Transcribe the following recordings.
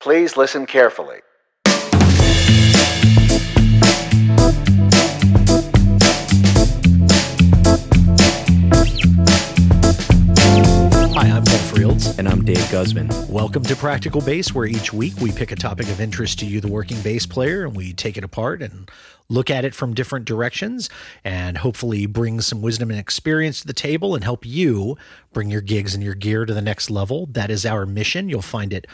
Please listen carefully. Hi, I'm. And I'm Dave Guzman. Welcome to Practical Bass, where each week we pick a topic of interest to you, the working bass player, and we take it apart and look at it from different directions and hopefully bring some wisdom and experience to the table and help you bring your gigs and your gear to the next level. That is our mission. You'll find it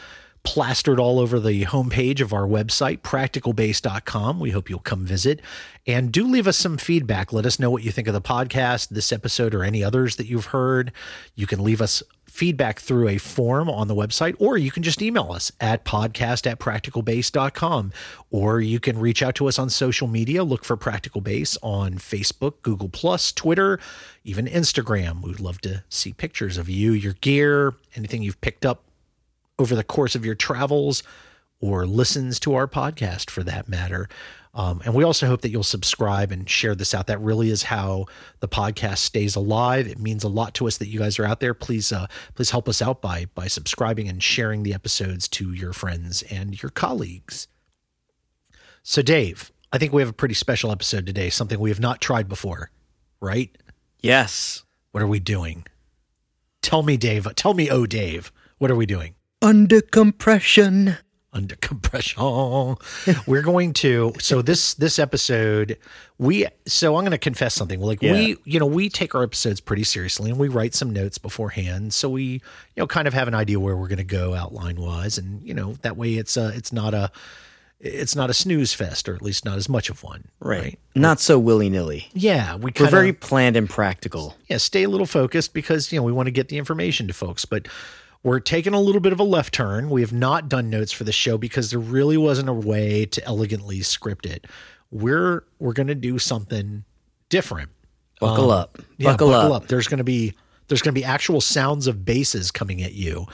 plastered all over the homepage of our website, practicalbass.com. We hope you'll come visit and do leave us some feedback. Let us know what you think of the podcast, this episode, or any others that you've heard. You can leave us feedback through a form on the website, or you can just email us at podcast at practicalbass.com, or you can reach out to us on social media. Look for Practical Bass on Facebook, Google Plus, Twitter, even Instagram. We'd love to see pictures of you, your gear, anything you've picked up over the course of your travels or listens to our podcast for that matter. Um, and we also hope that you'll subscribe and share this out. That really is how the podcast stays alive. It means a lot to us that you guys are out there. Please, uh, please help us out by by subscribing and sharing the episodes to your friends and your colleagues. So, Dave, I think we have a pretty special episode today. Something we have not tried before, right? Yes. What are we doing? Tell me, Dave. Tell me, oh, Dave. What are we doing? Under compression. under compression. We're going to so this this episode we so I'm going to confess something. Like Yeah. we you know we take our episodes pretty seriously and we write some notes beforehand, so we you know kind of have an idea where we're going to go outline wise, and you know that way it's uh it's not a it's not a snooze fest or at least not as much of one. Right. Not so willy nilly. Yeah, we We're very planned and practical. yeah stay a little focused because you know we want to get the information to folks, but we're taking a little bit of a left turn. We have not done notes for the show because there really wasn't a way to elegantly script it. We're we're going to do something different. Buckle Um, up. Yeah, buckle, up. There's going to be there's going to be actual sounds of basses coming at you.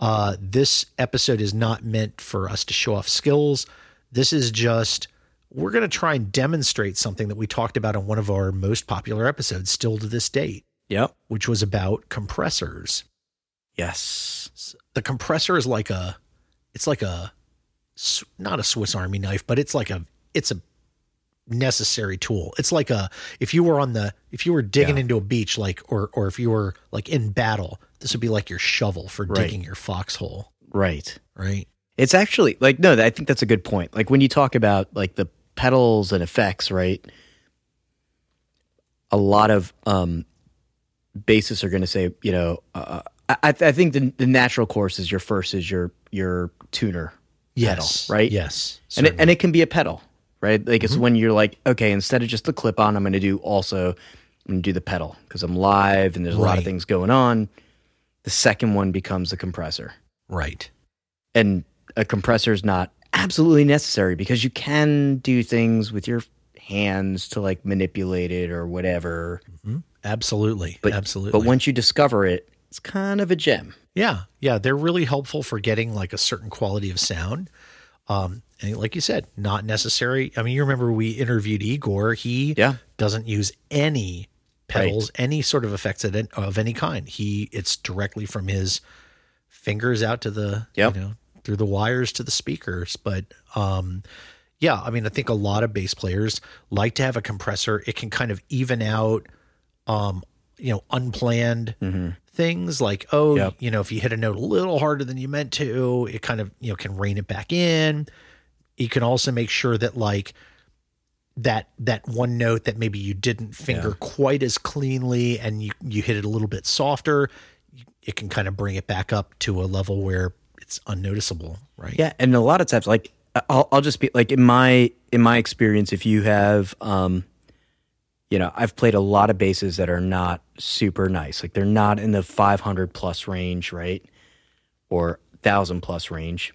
Uh, this episode is not meant for us to show off skills. This is just we're going to try and demonstrate something that we talked about on one of our most popular episodes, still to this date, Yep. which was about compressors. Yes. The compressor is like a, it's like a, not a Swiss Army knife, but it's like a, it's a necessary tool. It's like a, if you were on the, if you were digging Yeah. into a beach, like, or, or if you were like in battle, this would be like your shovel for Right. digging your foxhole, Right. right? It's actually like no, I think that's a good point. Like when you talk about like the pedals and effects, right? A lot of um bassists are going to say, you know, uh, I, I think the, the natural course is your first is your your tuner Yes. pedal, right? Yes. and it, and it can be a pedal, right? Like it's mm-hmm. when you're like, okay, instead of just the clip on, I'm going to do also I'm going to do the pedal because I'm live and there's a lot of things going on. The second one becomes a compressor, right. and a compressor is not absolutely necessary because you can do things with your hands to like manipulate it or whatever. Mm-hmm. Absolutely. But Absolutely. But once you discover it, it's kind of a gem. Yeah, yeah, they're really helpful for getting like a certain quality of sound. Um, and like you said, not necessary. I mean, you remember we interviewed Igor. He Yeah. doesn't use any pedals, any sort of effects of, of any kind. He it's directly from his fingers out to the Yep. you know through the wires to the speakers. But um, yeah, I mean, I think a lot of bass players like to have a compressor. It can kind of even out um, you know, unplanned things like, oh. Yep. you know, if you hit a note a little harder than you meant to, it kind of, you know, can rein it back in. You can also make sure that like that that one note that maybe you didn't finger Yeah. quite as cleanly and you you hit it a little bit softer, it can kind of bring it back up to a level where it's unnoticeable, right? Yeah, and a lot of times, like I'll, I'll just be like in my in my experience, if you have, um, you know, I've played a lot of basses that are not super nice, like they're not in the 500 plus range, right, or thousand plus range,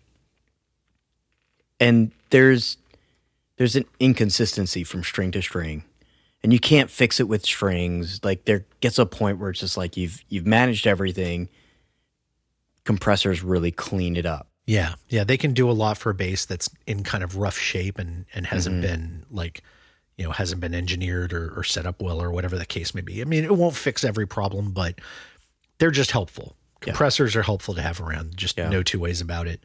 and there's there's an inconsistency from string to string, and you can't fix it with strings. Like there gets a point where it's just like you've you've managed everything. Compressors really clean it up. Yeah, yeah, they can do a lot for a bass that's in kind of rough shape and and hasn't Mm-hmm. been like, you know, hasn't been engineered or, or set up well or whatever the case may be. I mean, it won't fix every problem, but they're just helpful. Compressors are helpful to have around. Just Yeah. no two ways about it.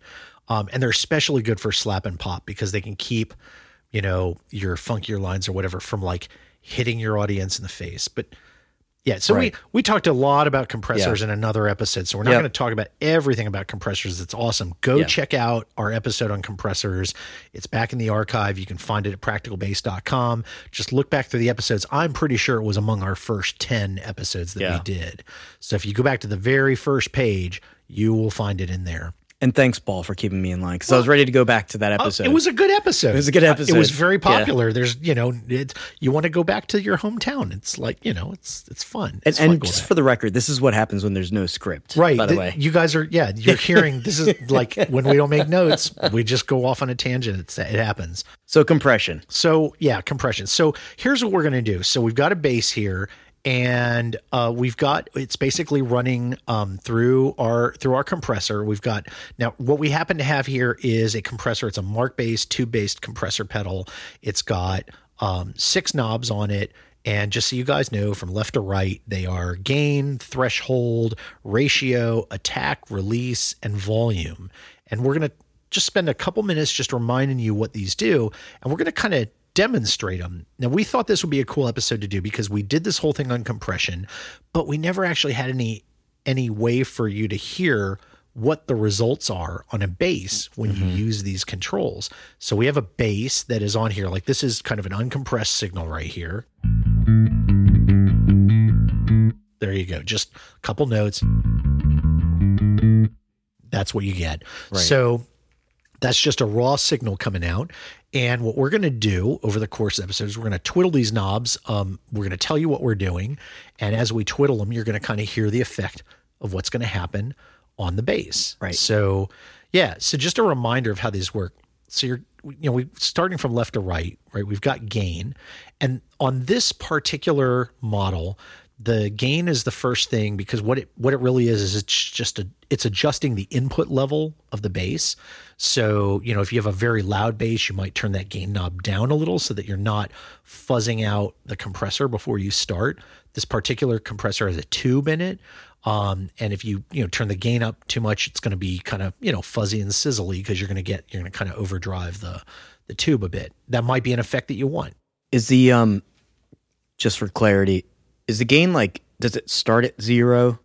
Um, and they're especially good for slap and pop because they can keep, you know, your funkier lines or whatever from like hitting your audience in the face. But yeah, so Right. we we talked a lot about compressors Yeah. in another episode, so we're not Yep. going to talk about everything about compressors. It's awesome. Go Yeah. check out our episode on compressors. It's back in the archive. You can find it at practicalbass.com. Just look back through the episodes. I'm pretty sure it was among our first 10 episodes that Yeah. we did. So if you go back to the very first page, you will find it in there. And thanks, Paul, for keeping me in line because I was ready to go back to that Oh, episode. it was a good episode. It was a good uh, episode. It was very Yeah. popular. There's, you know, it, you want to go back to your hometown. It's like, you know, it's it's fun. and, fun and just back. for the record, this is what happens when there's no script. Right. By the th- way, you guys are, yeah, you're hearing this is like when we don't make notes, we just go off on a tangent. It's, it happens. so compression. So, yeah, compression. So, here's what we're going to do. So, we've got a bass here and uh, we've got it's basically running um, through our through our compressor. We've got now what we happen to have here is a compressor. It's a Markbass tube based compressor pedal. It's got um, six knobs on it. And just so you guys know, from left to right, they are gain, threshold, ratio, attack, release, and volume. And we're going to just spend a couple minutes just reminding you what these do. And we're going to kind of demonstrate them. Now, we thought this would be a cool episode to do because we did this whole thing on compression, but we never actually had any any way for you to hear what the results are on a bass when you mm-hmm. use these controls. So we have a bass that is on here. Like this is kind of an uncompressed signal right here. There you go. Just a couple notes. That's what you get. So that's just a raw signal coming out. And what we're going to do over the course of episodes, we're going to twiddle these knobs. Um, we're going to tell you what we're doing. And as we twiddle them, you're going to kind of hear the effect of what's going to happen on the bass. Right. So, yeah. So just a reminder of how these work. So you're, you know, we starting from left to right, right? We've got gain. And on this particular model, the gain is the first thing because what it what it really is is it's just a it's adjusting the input level of the bass. So, you know, if you have a very loud bass, you might turn that gain knob down a little so that you're not fuzzing out the compressor before you start. This particular compressor has a tube in it. Um, and if you, you know, turn the gain up too much, it's going to be kind of, you know, fuzzy and sizzly because you're going to get, you're going to kind of overdrive the, the tube a bit. That might be an effect that you want. Is the um, just for clarity, is the gain like? Does it start at zero?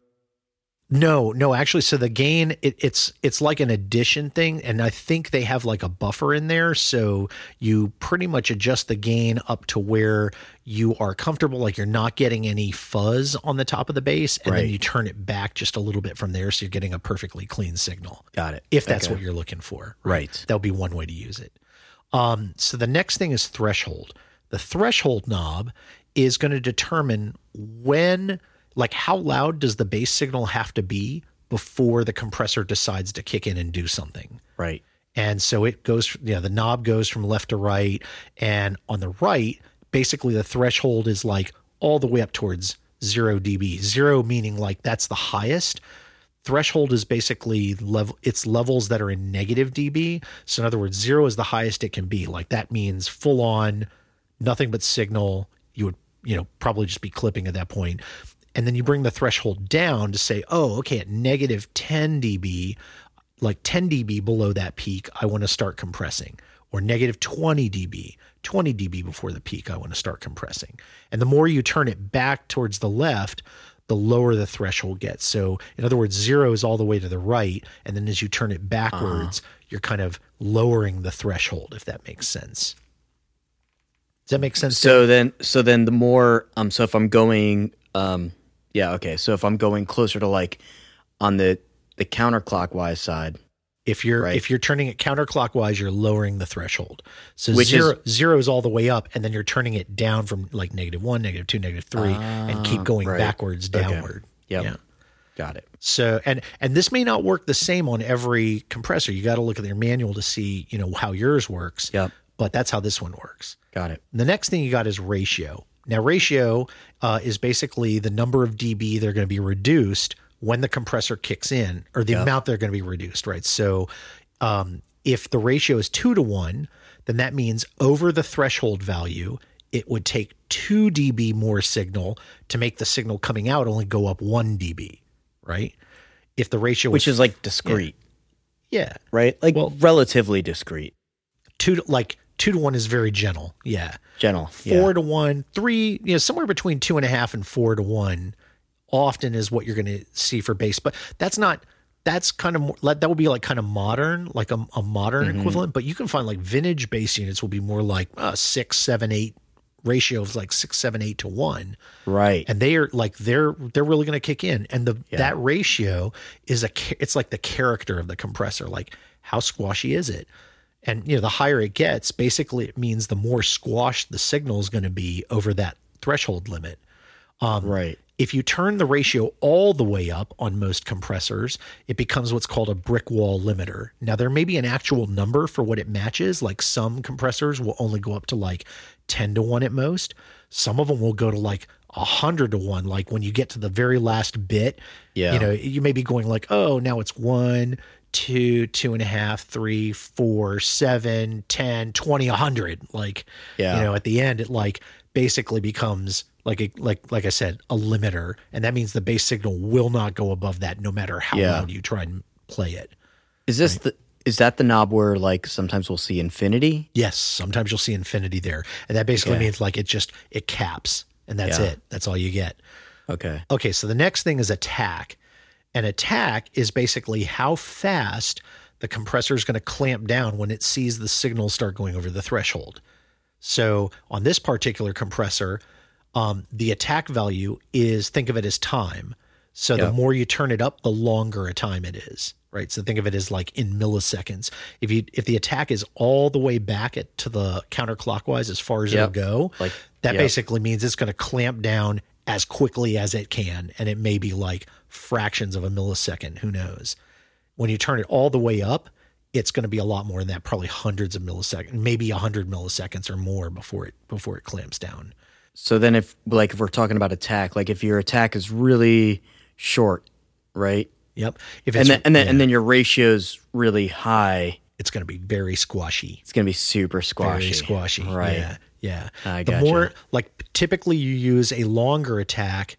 No, no, actually, so the gain it, it's it's like an addition thing, and I think they have like a buffer in there, so you pretty much adjust the gain up to where you are comfortable, like you're not getting any fuzz on the top of the bass, and then you turn it back just a little bit from there, so you're getting a perfectly clean signal. Got it. If that's Okay. what you're looking for, Right. That would be one way to use it. Um, so the next thing is threshold. The threshold knob is going to determine when, like, how loud does the bass signal have to be before the compressor decides to kick in and do something. Right. And so it goes, you know, the knob goes from left to right. And on the right, basically the threshold is like all the way up towards zero dB. Zero meaning like that's the highest. Threshold is basically level, it's levels that are in negative dB. So in other words, zero is the highest it can be. Like that means full on, nothing but signal. You would, you know, probably just be clipping at that point. And then you bring the threshold down to say, oh, okay, at negative 10 dB, like 10 dB below that peak, I want to start compressing, or negative 20 dB, 20 dB before the peak, I want to start compressing. And the more you turn it back towards the left, the lower the threshold gets. So, in other words, zero is all the way to the right. And then as you turn it uh-huh. backwards, you're kind of lowering the threshold, if that makes sense. Does that make sense? So then, so then the more, um, so if I'm going, um, yeah, okay. So if I'm going closer to like on the the counterclockwise side, If you're Right. if you're turning it counterclockwise, you're lowering the threshold. So Which zero zero is all the way up, and then you're turning it down from like negative one, negative two, negative three, and keep going right. backwards downward. Yep. Yeah. got it. So and and this may not work the same on every compressor. You got to look at your manual to see you know how yours works. Yep. But that's how this one works. Got it. The next thing you got is ratio. Now, ratio uh, is basically the number of dB they're going to be reduced when the compressor kicks in, or the amount they're going to be reduced, right? So, um, if the ratio is two to one, then that means over the threshold value, it would take two dB more signal to make the signal coming out only go up one dB, right? If the ratio Which was is like discrete. Yeah. right? Like Well- relatively discrete, Two to, like two to one is very gentle. Yeah. gentle. Four yeah. to one, three, you know, somewhere between two and a half and four to one often is what you're going to see for bass. But that's not, that's kind of more, that would be like kind of modern, like a, a modern Mm-hmm. equivalent. But you can find like vintage bass units will be more like uh, six, seven, eight ratio of like six, seven, eight to one. right. and they are like they're they're really going to kick in and the that ratio is a it's like the character of the compressor like how squashy is it and you know the higher it gets basically it means the more squashed the signal is going to be over that threshold limit um, right. if you turn the ratio all the way up on most compressors, it becomes what's called a brick wall limiter. Now, there may be an actual number for what it matches. Like some compressors will only go up to like 10 to 1 at most. Some of them will go to like 100 to 1. Like when you get to the very last bit, Yeah. you know, you may be going like, oh, now it's one, two, two and a half, three, four, seven, 10, 20, 100. Like, Yeah. you know, at the end, it like basically becomes like a like like I said, a limiter, and that means the bass signal will not go above that, no matter how Yeah. loud you try and play it. Is this the is that the knob where like sometimes we'll see infinity? Yes, sometimes you'll see infinity there, and that basically Okay. means like it just it caps, and that's Yeah. it. That's all you get. Okay. Okay, so the next thing is attack. An attack is basically how fast the compressor is going to clamp down when it sees the signal start going over the threshold. So on this particular compressor, um, the attack value is think of it as time. So the more you turn it up, the longer a time it is, right? So think of it as like in milliseconds. If you if the attack is all the way back at, to the counterclockwise as far as Yep. it'll go, Like- that yep. basically means it's going to clamp down as quickly as it can, and it may be like fractions of a millisecond. Who knows? When you turn it all the way up, it's going to be a lot more than that, probably hundreds of milliseconds, maybe a hundred milliseconds or more before it before it clamps down. So then if like if we're talking about attack, like if your attack is really short, right? Yep. If it's And then and then yeah, and then your ratio's really high, it's going to be very squashy. it's gonna be super squashy. Very squashy. Right. Yeah. Yeah. I the gotcha. more like typically you use a longer attack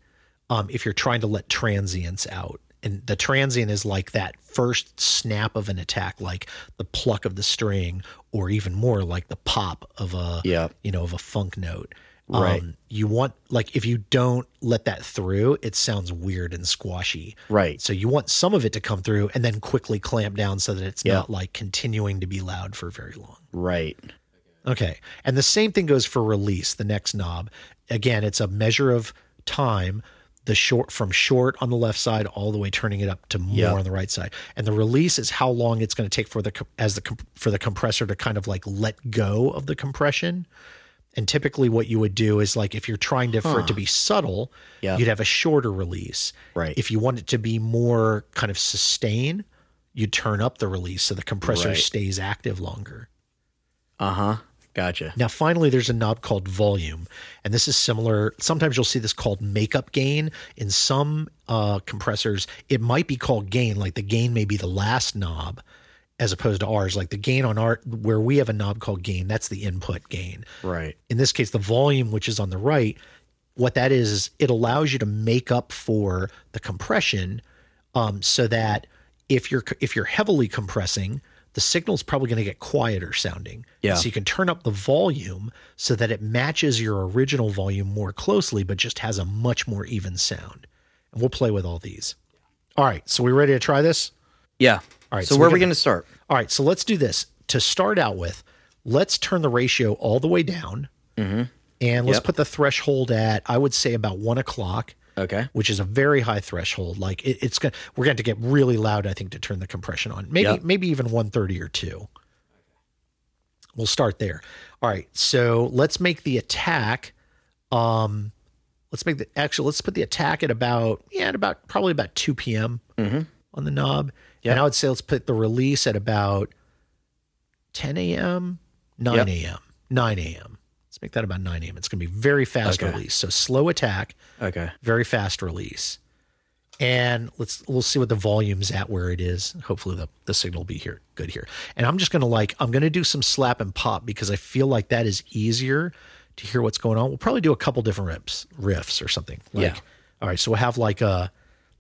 um, if you're trying to let transients out. And the transient is like that first snap of an attack, like the pluck of the string, or even more like the pop of a Yep. you know, of a funk note. Right. Um, you want like if you don't let that through, it sounds weird and squashy. Right. So you want some of it to come through and then quickly clamp down so that it's Yeah. not like continuing to be loud for very long. Right. Okay. And the same thing goes for release, the next knob. Again, it's a measure of time, the short from short on the left side all the way turning it up to more Yeah. on the right side. And the release is how long it's going to take for the as the for the compressor to kind of like let go of the compression. And typically what you would do is like if you're trying to for it to be subtle, Yeah. you'd have a shorter release. Right. If you want it to be more kind of sustain, you turn up the release so the compressor Right. stays active longer. Uh-huh. Gotcha. Now, finally, there's a knob called volume, and this is similar. Sometimes you'll see this called makeup gain. In some uh, compressors, it might be called gain, like the gain may be the last knob, as opposed to ours. Like the gain on our, where we have a knob called gain, that's the input gain. Right. In this case, the volume, which is on the right, what that is, is it allows you to make up for the compression, um, so that if you're if you're heavily compressing, the signal's probably going to get quieter sounding. Yeah. So you can turn up the volume so that it matches your original volume more closely, but just has a much more even sound. And we'll play with all these. All right. So we ready to try this? Yeah. All right, So, so where we're we gonna- gonna start? All right. So let's do this. To start out with, let's turn the ratio all the way down. And let's Yep. put the threshold at, I would say, about one o'clock Okay. which is a very high threshold. Like it, it's gonna we're going to get really loud. I think to turn the compression on, maybe Yep. maybe even one thirty or two. We'll start there. All right, so let's make the attack. Um, let's make the actually let's put the attack at about yeah at about probably about two p.m. on the knob. Yep. And I would say let's put the release at about ten a.m. nine Yep. a.m. nine a.m. Let's make that about nine a.m. It's going to be very fast Okay. release. So slow attack Okay. very fast release. And let's we'll see what the volume's at where it is. Hopefully the, the signal will be here good here. And I'm just gonna like I'm gonna do some slap and pop because I feel like that is easier to hear what's going on. We'll probably do a couple different riffs riffs or something. Like Yeah. all right, so we'll have like a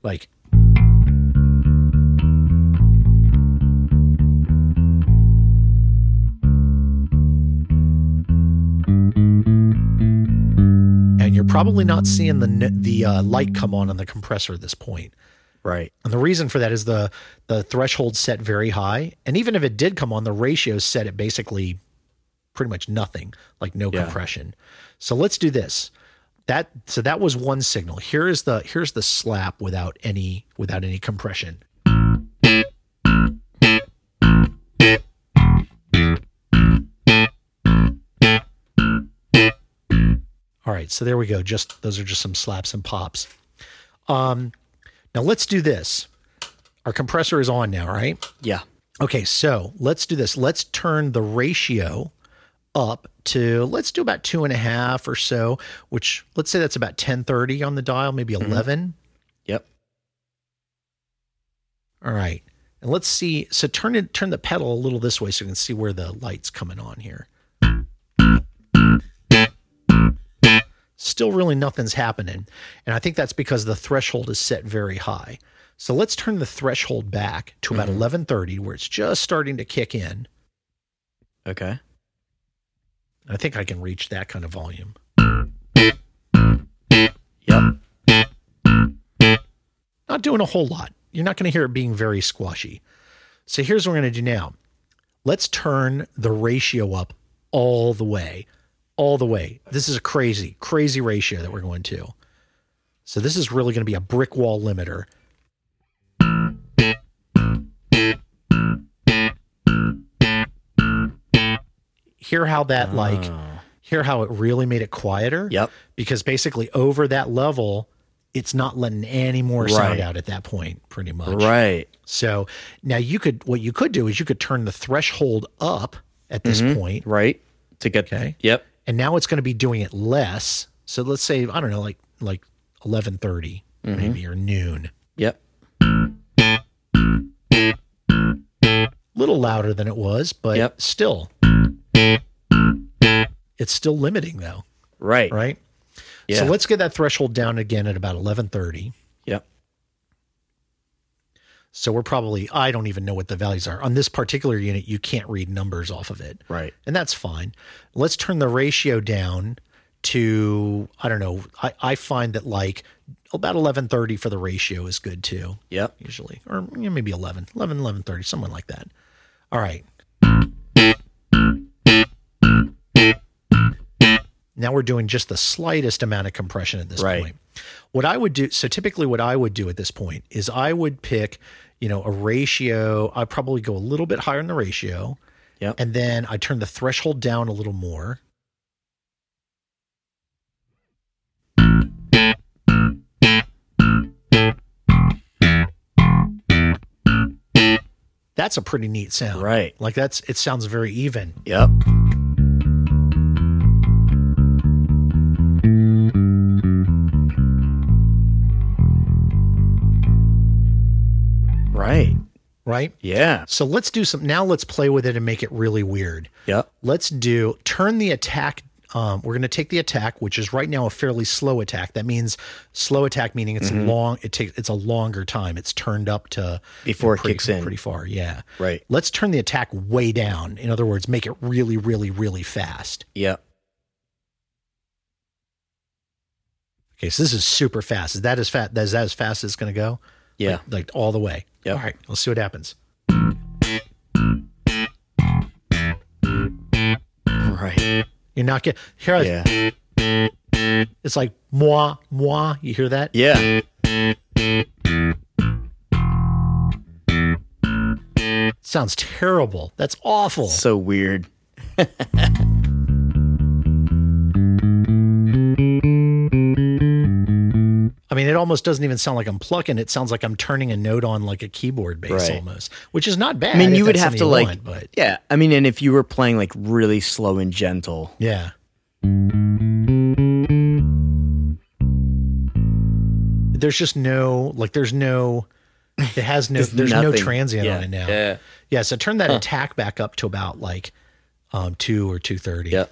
like probably not seeing the the uh, light come on on the compressor at this point. Right. And the reason for that is the the threshold set very high, and even if it did come on, the ratio set at basically pretty much nothing, like no Yeah. compression. So let's do this. That so that was one signal. Here is the here's the slap without any without any compression. All right, so there we go. Just those are just some slaps and pops. Um, now let's do this. Our compressor is on now, right? Yeah. Okay, so let's do this. Let's turn the ratio up to let's do about two and a half or so, which let's say that's about 1030 on the dial, maybe 11. Yep. All right. And let's see. So turn it turn the pedal a little this way so you can see where the light's coming on here. Still really nothing's happening. And I think that's because the threshold is set very high. So let's turn the threshold back to about mm-hmm. 1130 where it's just starting to kick in. Okay. I think I can reach that kind of volume. Yep. Not doing a whole lot. You're not going to hear it being very squashy. So here's what we're going to do now. Let's turn the ratio up all the way. All the way. This is a crazy, crazy ratio that we're going to. So this is really going to be a brick wall limiter. Hear how that ah. like Oh. hear how it really made it quieter? Yep. because basically over that level, it's not letting any more sound Right. out at that point, pretty much. Right. So now you could, what you could do is you could turn the threshold up at this mm-hmm. point, Right. To get. Okay. Yep. And now it's going to be doing it less. So let's say I don't know, like like eleven mm-hmm. maybe or noon. Yep. A little louder than it was, but Yep. still, it's still limiting though, Right. right? Yeah. So let's get that threshold down again at about eleven thirty. Yep. So we're probably, I don't even know what the values are. On this particular unit, you can't read numbers off of it. Right. And that's fine. Let's turn the ratio down to, I don't know, I, I find that like about 1130 for the ratio is good too, Yep. usually. Or you know, maybe 11, 11, 1130, something like that. All right. Now we're doing just the slightest amount of compression at this Right. point. What I would do, so typically what I would do at this point is I would pick, you know, a ratio. I'd probably go a little bit higher in the ratio. Yep. And then I turn the threshold down a little more. That's a pretty neat sound. Right. Like that's it sounds very even. Yep. Right? Yeah. So let's do some now let's play with it and make it really weird. Yeah. Let's do turn the attack. Um, we're going to take the attack, which is right now a fairly slow attack. That means slow attack, meaning it's long. It takes it's a longer time. It's turned up to Before it kicks in. pretty far. Yeah, Right. Let's turn the attack way down. In other words, make it really, really, really fast. Yep. Okay, so this is super fast. Is that as fast? Is that as fast as it's going to go? Yeah. like, like all the way. All right, let's see what happens. Right. You're not getting here. Yeah. It's like moi moi. You hear that? Yeah. sounds terrible. That's awful. So weird. I mean, it almost doesn't even sound like I'm plucking. It sounds like I'm turning a note on like a keyboard bass Right. almost, which is not bad. I mean, you would have to you like, want, but yeah. I mean, and if you were playing like really slow and gentle, yeah. There's just no like. There's no. It has no. There's there's no transient Yeah. on it now. Yeah. Yeah. So turn that attack back up to about like um two or two thirty. yep.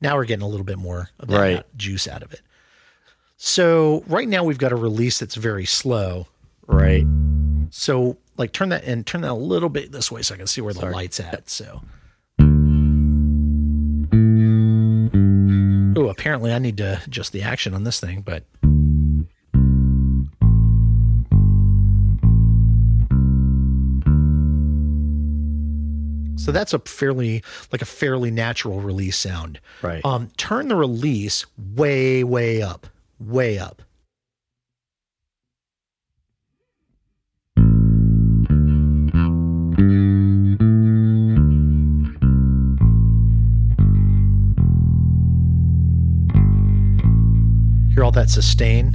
Now we're getting a little bit more of that Right. juice out of it. So right now we've got a release that's very slow. Right. So like turn that and turn that a little bit this way so I can see where the light's at. So. Oh, apparently I need to adjust the action on this thing, but So that's a fairly like a fairly natural release sound. Right. Um, turn the release way, way up, way up. Hear all that sustain?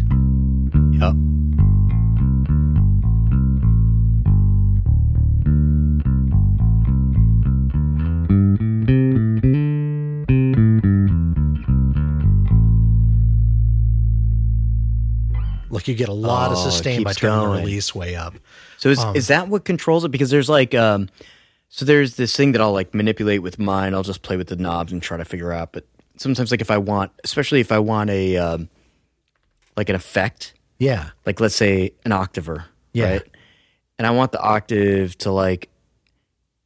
Yep. Like you get a lot of Oh, it sustain by turning the release way up. So is Um, is that what controls it? Because there's like um, so there's this thing that I'll like manipulate with mine. I'll just play with the knobs and try to figure out. But sometimes, like if I want, especially if I want a um, like an effect, Yeah. like let's say an octaver, Yeah. right? And I want the octave to like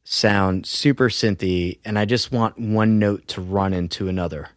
sound super synthy, and I just want one note to run into another,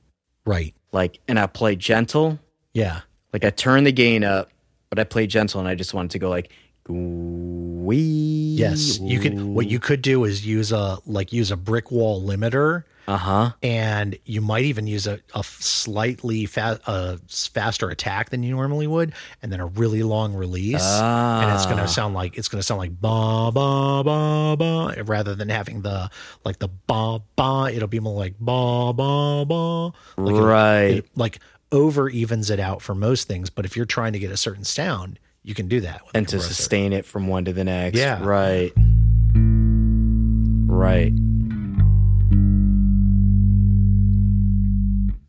Right. like, and I play gentle, Yeah. like I turn the gain up, but I play gentle, and I just wanted to go like, wee. Yes. You can what you could do is use a like use a brick wall limiter Uh huh. and you might even use a, a slightly fa- a faster attack than you normally would and then a really long release and it's going Ah. to sound like it's going to sound like ba ba ba ba rather than having the like the ba ba it'll be more like ba ba ba like Right. it, like over evens it out for most things but if you're trying to get a certain sound you can do that with and to sustain it from one to the next. Yeah. Right. Right.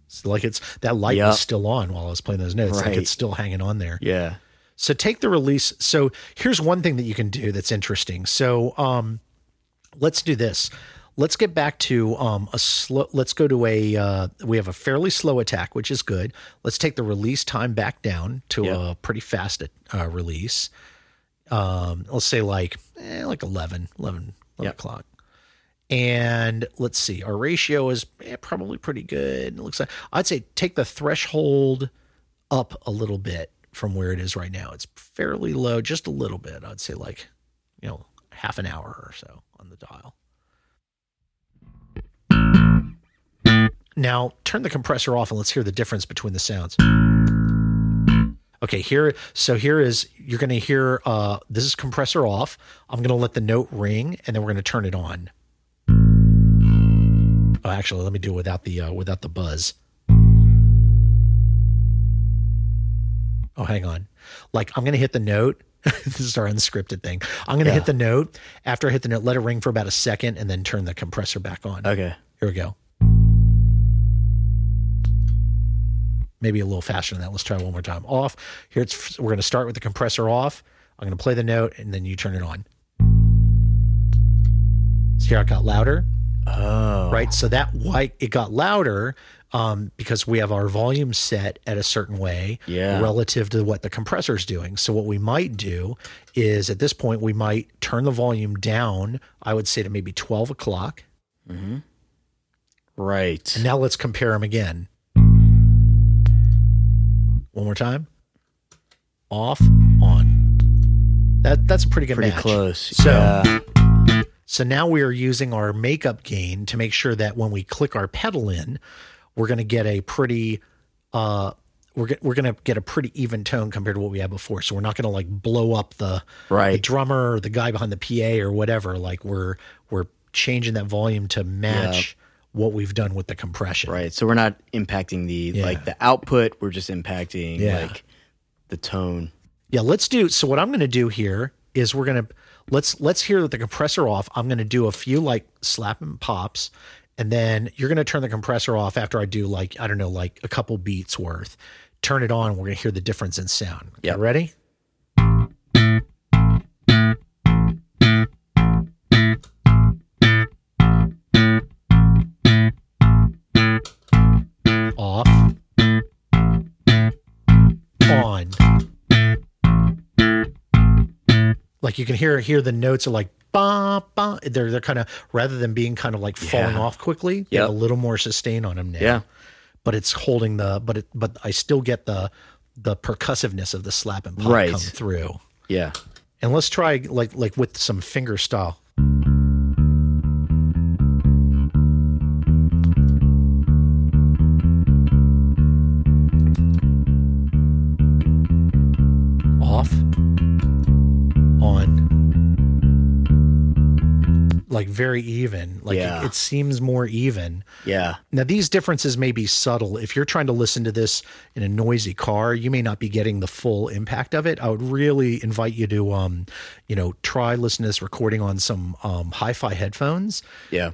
So like it's that light Yep. was still on while I was playing those notes. Like Right. it's still hanging on there. Yeah. So take the release. So here's one thing that you can do that's interesting. So um, let's do this. Let's get back to um, a slow. Let's go to a. Uh, we have a fairly slow attack, which is good. Let's take the release time back down to Yep. a pretty fast uh, release. Um, let's say like eh, like 11, 11, 11 Yep. o'clock. And let's see, our ratio is eh, probably pretty good. It looks like I'd say take the threshold up a little bit from where it is right now. It's fairly low, just a little bit. I'd say like, you know, half an hour or so on the dial. Now turn the compressor off and let's hear the difference between the sounds. Okay, here so here is you're gonna hear uh this is compressor off. I'm gonna let the note ring and then we're gonna turn it on. Oh, actually, let me do it without the uh, without the buzz. Oh, hang on. Like I'm gonna hit the note. this is our unscripted thing. I'm gonna Yeah. hit the note. After I hit the note, let it ring for about a second, and then turn the compressor back on. Okay. Here we go. Maybe a little faster than that. Let's try one more time. Off. Here it's we're going to start with the compressor off. I'm going to play the note and then you turn it on. So here it got louder, Oh. right? So that why it got louder um, because we have our volume set at a certain way Yeah. relative to what the compressor is doing. So what we might do is at this point we might turn the volume down. I would say to maybe 12 o'clock. Mm-hmm. Right. And now let's compare them again. One more time. Off, on. That that's a pretty good Pretty match. close. So yeah. so now we are using our makeup gain to make sure that when we click our pedal in, we're going to get a pretty uh we're get, we're going to get a pretty even tone compared to what we had before. So we're not going to like blow up the the Right. drummer or the guy behind the PA or whatever. Like we're we're changing that volume to match what we've done with the compression. Right. So we're not impacting the Yeah. like the output. We're just impacting Yeah. like the tone. Yeah, let's do so what I'm going to do here is we're going to let's let's hear the compressor off. I'm going to do a few like slap and pops and then you're going to turn the compressor off after I do like I don't know like a couple beats worth. Turn it on, we're going to hear the difference in sound. Yep. ready? Like you can hear hear the notes are like ba ba. They're they're kind of rather than being kind of like falling Yeah. off quickly. Have a little more sustain on them now. Yeah. but it's holding the but it but I still get the the percussiveness of the slap and pop Right. come through. Yeah. And let's try like like with some finger style. Very even. Like Yeah. it, it seems more even. Yeah. Now, these differences may be subtle. If you're trying to listen to this in a noisy car, you may not be getting the full impact of it. I would really invite you to, um, you know, try listen to this recording on some um, hi-fi headphones. Yeah.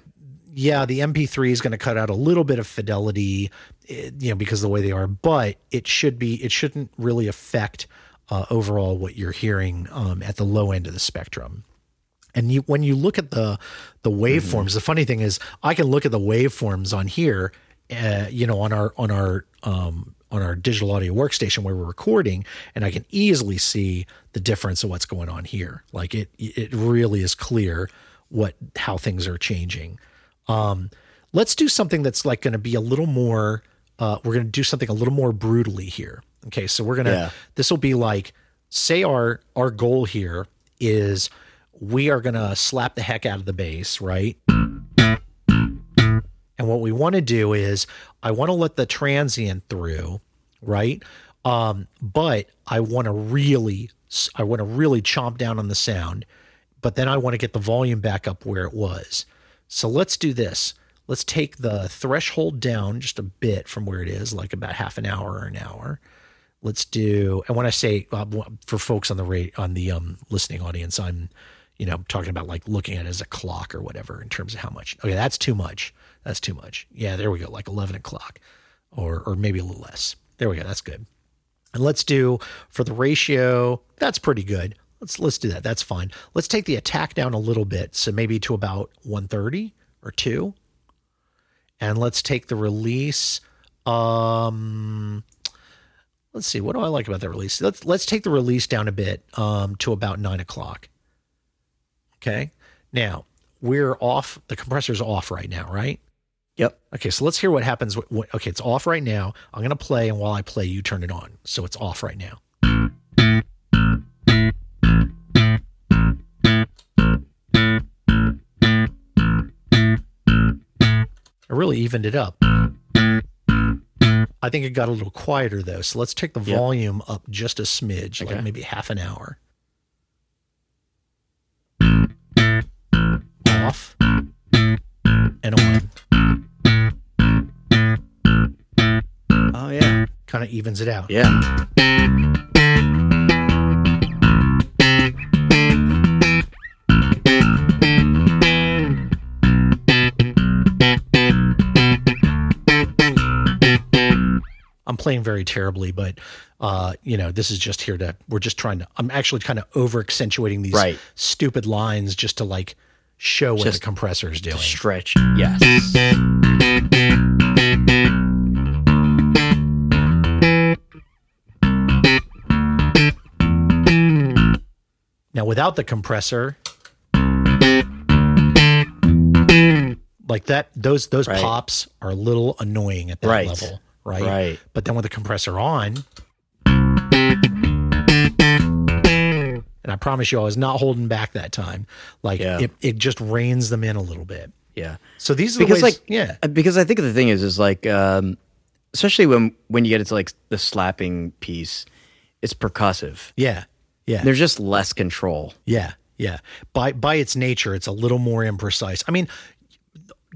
Yeah, the MP3 is going to cut out a little bit of fidelity, eh, you know, because of the way they are, but it should be. It shouldn't really affect uh, overall what you're hearing um, at the low end of the spectrum. And you, when you look at the the waveforms, the funny thing is, I can look at the waveforms on here, uh, you know, on our on our um, on our digital audio workstation where we're recording, and I can easily see the difference of what's going on here. Like it, it really is clear what how things are changing. Um, let's do something that's like going to be a little more. Uh, we're going to do something a little more brutally here. Okay, so we're gonna. Yeah. This will be like, say our our goal here is we are gonna slap the heck out of the bass, right? And what we want to do is I want to let the transient through, right? Um, but I want to really I want to really chomp down on the sound, but then I want to get the volume back up where it was. So let's do this. Let's take the threshold down just a bit from where it is, like about half an hour or an hour. Let's do, and when I say uh, for folks on the rate on the um, listening audience, I'm, you know, talking about like looking at it as a clock or whatever in terms of how much. Okay, that's too much. That's too much. Yeah, there we go, like eleven o'clock, or or maybe a little less. There we go. That's good. And let's do for the ratio. That's pretty good. Let's let's do that. That's fine. Let's take the attack down a little bit, so maybe to about 130 or 2. And let's take the release um let's see, what do I like about the release? Let's let's take the release down a bit um to about 9 o'clock. Okay. Now, we're off the compressor's off right now, right? Yep. Okay, so let's hear what happens. Okay, it's off right now. I'm going to play, and while I play, you turn it on. So it's off right now. I really evened it up. I think it got a little quieter though. So let's take the Yep. volume up just a smidge, like maybe half an hour. Off and on. Oh yeah. Kind of evens it out. Yeah. I'm playing very terribly, but uh, you know, this is just here to we're just trying to I'm actually kind of over accentuating these Right. stupid lines just to like show what Just the compressor is doing. Stretch. Yes. Now without the compressor like that those those Right. pops are a little annoying at that Right. level, right? Right. But then with the compressor on and I promise you I was not holding back that time. Like Yeah. it, it just reins them in a little bit. Yeah. So these are the Because ways, like yeah. uh, because I think the thing is is like um especially when when you get into like the slapping piece, it's percussive. Yeah. Yeah. There's just less control. Yeah, yeah. By by its nature, it's a little more imprecise. I mean,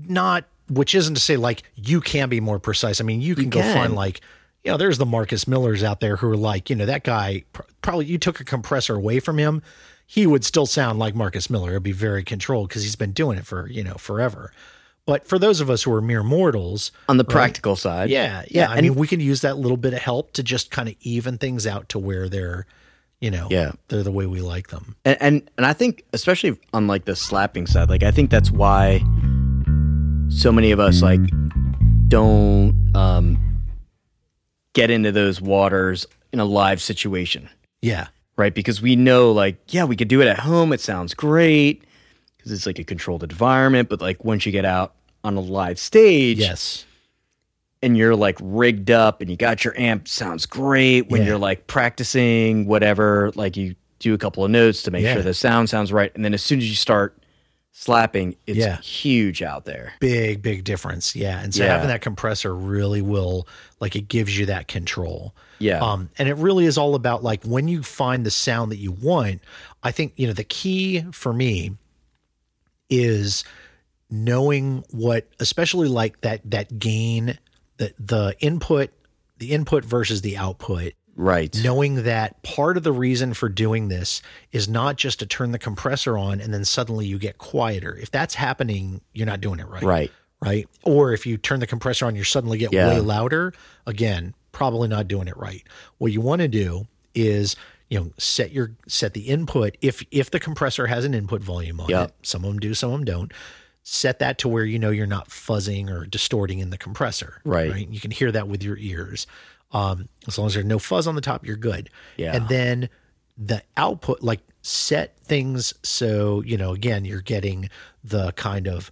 not which isn't to say like you can be more precise. I mean, you can go can. find like you know, there's the Marcus Millers out there who are like, you know, that guy probably you took a compressor away from him, he would still sound like Marcus Miller. It'd be very controlled because he's been doing it for you know forever. But for those of us who are mere mortals, On the practical side. yeah, yeah. I and- mean, we can use that little bit of help to just kind of even things out to where they're, you know, Yeah. they're the way we like them. and, and and I think especially on like the slapping side, like I think that's why so many of us like don't um get into those waters in a live situation. Yeah, right? Because we know, like, yeah, we could do it at home. It sounds great because it's like a controlled environment. But like once you get out on a live stage, Yes. and you're like rigged up and you got your amp, sounds great. When Yeah. you're like practicing whatever, like you do a couple of notes to make Yeah. sure the sound sounds right, and then as soon as you start slapping, it's Yeah. huge out there. Big, big difference. Yeah. And so Yeah. having that compressor really will, like, it gives you that control. Yeah. Um, and it really is all about like when you find the sound that you want. I think you know the key for me is knowing what, especially like that that gain, the the input, the input versus the output. Right. Knowing that part of the reason for doing this is not just to turn the compressor on and then suddenly you get quieter. If that's happening, you're not doing it right Right. right? Or if you turn the compressor on, you suddenly get Yeah. way louder. Again, probably not doing it right. What you want to do is you know set your set the input if if the compressor has an input volume on Yep. it. Some of them do, some of them don't. Set that to where you know you're not fuzzing or distorting in the compressor. Right. You can hear that with your ears. Um, as long as there's no fuzz on the top, you're good. Yeah. And then the output, like set things so you know again you're getting the kind of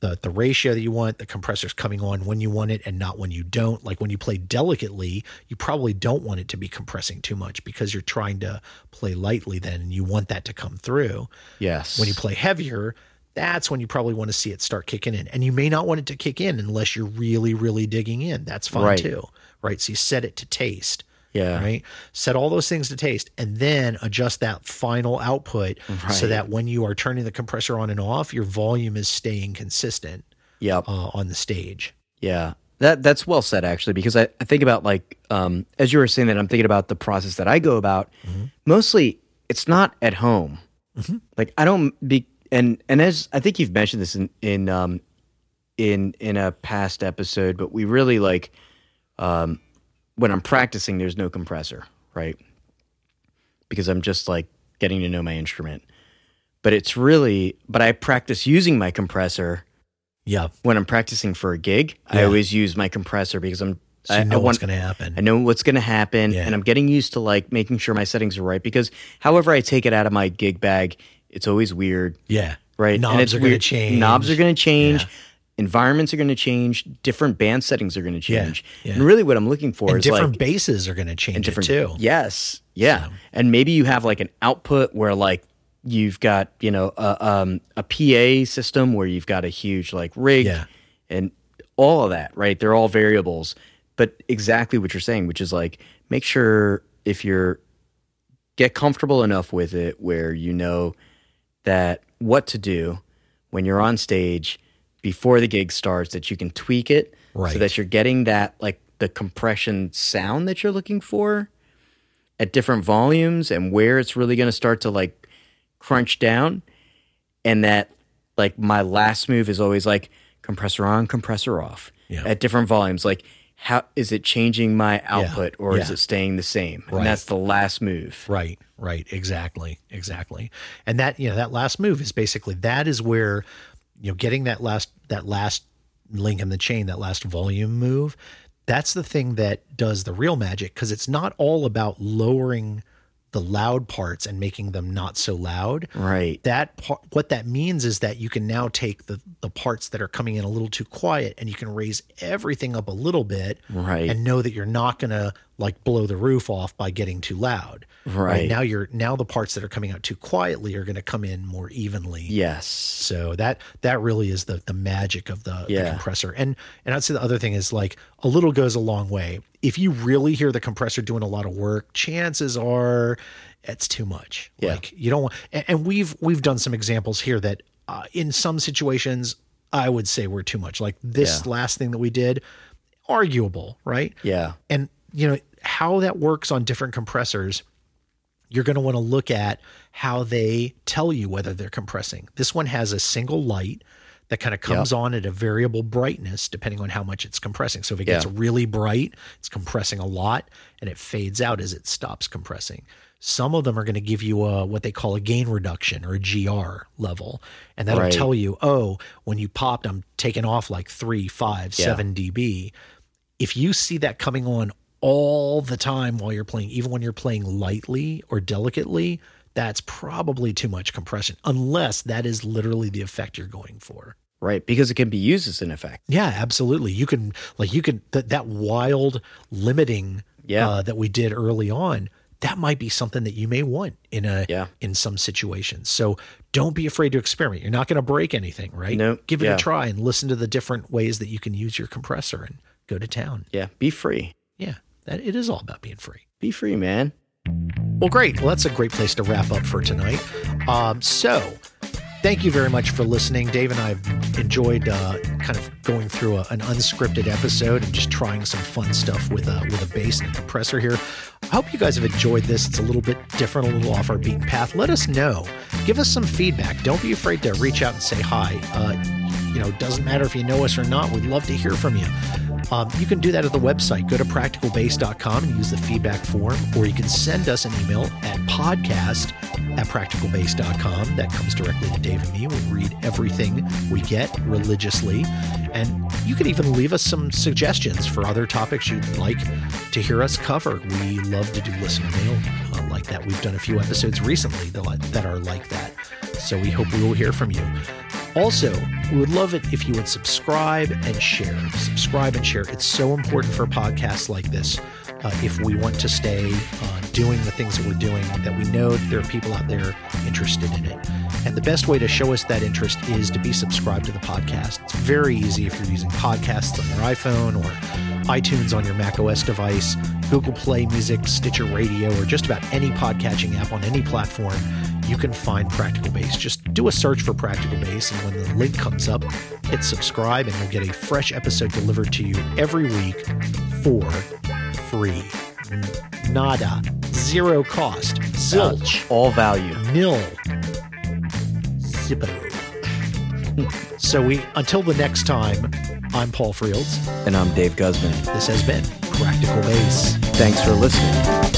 the the ratio that you want the compressor's coming on when you want it and not when you don't like when you play delicately you probably don't want it to be compressing too much because you're trying to play lightly then and you want that to come through Yes. when you play heavier that's when you probably want to see it start kicking in and you may not want it to kick in unless you're really really digging in that's fine Right. too right so you set it to taste Yeah. right set all those things to taste and then adjust that final output so that when you are turning the compressor on and off your volume is staying consistent Yep. uh, on the stage Yeah. That that's well said actually because I, I think about like um as you were saying that I'm thinking about the process that I go about. Mm-hmm. Mostly it's not at home. Like I don't be and and as I think you've mentioned this in in um in in a past episode, but we really like um when I'm practicing there's no compressor, right? Because I'm just like getting to know my instrument. But it's really but I practice using my compressor yeah when I'm practicing for a gig, I always use my compressor because I'm so I, you know I what's going to happen I know what's going to happen, Yeah. and I'm getting used to like making sure my settings are right. Because however I take it out of my gig bag, it's always weird, yeah right? knobs and it's are going to change Knobs are going to change. Yeah. Environments are going to change. Different band settings are going to change. yeah. And really, what I'm looking for and is different like basses are going to change different too Yes, yeah, and maybe you have like an output where like you've got you know a, um, a PA system where you've got a huge like rig Yeah. and all of that, right? They're all variables, but exactly what you're saying, which is like make sure if you're get comfortable enough with it where you know that what to do when you're on stage before the gig starts that you can tweak it Right. so that you're getting that like the compression sound that you're looking for at different volumes and where it's really going to start to like crunch down and that like my last move is always like compressor on compressor off Yeah. at different volumes like how is it changing my output or is it staying the same Right. and that's the last move Right, right, exactly, exactly. And that you know that last move is basically that is where you know getting that last that last link in the chain, that last volume move. That's the thing that does the real magic because it's not all about lowering the loud parts and making them not so loud. right That part, what that means is that you can now take the the parts that are coming in a little too quiet and you can raise everything up a little bit Right. and know that you're not going to like blow the roof off by getting too loud. Right. Now you're now the parts that are coming out too quietly are going to come in more evenly. yes So that that really is the the magic of the, the compressor. And and I'd say the other thing is like a little goes a long way. If you really hear the compressor doing a lot of work, chances are it's too much. Yeah. Like you don't want. And, and we've we've done some examples here that uh, in some situations I would say we're too much. Like this Yeah. last thing that we did, arguable, right? yeah and you know how that works on different compressors you're going to want to look at how they tell you whether they're compressing. This one has a single light that kind of comes on at a variable brightness depending on how much it's compressing. So if it gets really bright it's compressing a lot and it fades out as it stops compressing. Some of them are going to give you a what they call a gain reduction or a gr level and that'll Right. tell you oh when you popped i'm taking off like three five Yeah. seven db. If you see that coming on all the time while you're playing, even when you're playing lightly or delicately, that's probably too much compression, unless that is literally the effect you're going for. Right, because it can be used as an effect. Yeah, absolutely. You can like you could that that wild limiting Yeah. uh, that we did early on. That might be something that you may want in a Yeah. in some situations. So don't be afraid to experiment. You're not going to break anything, right? No, Give it yeah. a try and listen to the different ways that you can use your compressor and go to town. Yeah, be free. Yeah, that it is all about being free. Be free, man. Well, great. Well, that's a great place to wrap up for tonight. Um, so, thank you very much for listening. Dave and I have enjoyed uh, kind of going through a, an unscripted episode and just trying some fun stuff with a with a bass and a compressor here. I hope you guys have enjoyed this. It's a little bit different, a little off our beaten path. Let us know. Give us some feedback. Don't be afraid to reach out and say hi. Uh, you know, doesn't matter if you know us or not. We'd love to hear from you. Um, you can do that at the website. Go to practicalbass.com and use the feedback form, or you can send us an email at podcast at practicalbass.com. That comes directly to Dave and me. We read everything we get religiously. And you can even leave us some suggestions for other topics you'd like to hear us cover. We love to do listener mail uh, like that. We've done a few episodes recently that, that are like that. So we hope we will hear from you. Also, we would love it if you would subscribe and share. Subscribe and share. It's so important for podcasts like this. Uh, if we want to stay uh, doing the things that we're doing, that we know that there are people out there interested in it. And the best way to show us that interest is to be subscribed to the podcast. It's very easy if you're using podcasts on your iPhone or iTunes on your Mac OS device, Google Play Music, Stitcher Radio, or just about any podcatching app on any platform you can find Practical Bass. Just do a search for Practical Bass, and when the link comes up, hit subscribe, and you'll get a fresh episode delivered to you every week for free. Nada, zero cost, zilch, All value. nil, zippo. so we until the next time, I'm Paul Fields. And I'm Dave Guzman. This has been Practical Bass. Thanks for listening.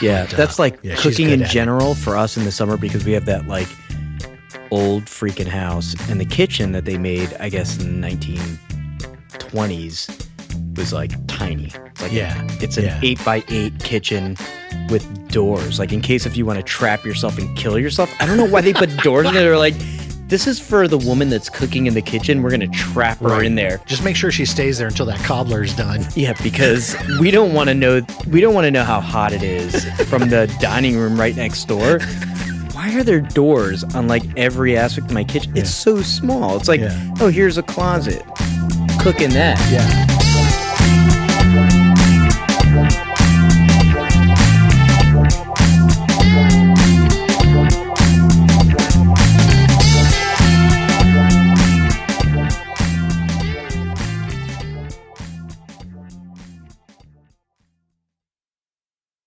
Yeah, uh, that's like yeah, cooking in at it. general for us in the summer because we have that like old freaking house and the kitchen that they made, I guess, in the 1920s was like tiny. Like Yeah, it's an yeah. eight by eight kitchen with doors, like in case if you want to trap yourself and kill yourself. I don't know why they put doors in there. They're like, this is for the woman that's cooking in the kitchen. We're gonna trap her Right. in there. Just make sure she stays there until that cobbler's done. Yeah, because we don't want to know we don't want to know how hot it is from the dining room right next door. Why are there doors on like every aspect of my kitchen? It's so small. It's like, Yeah. oh, here's a closet. Cook in that. Yeah.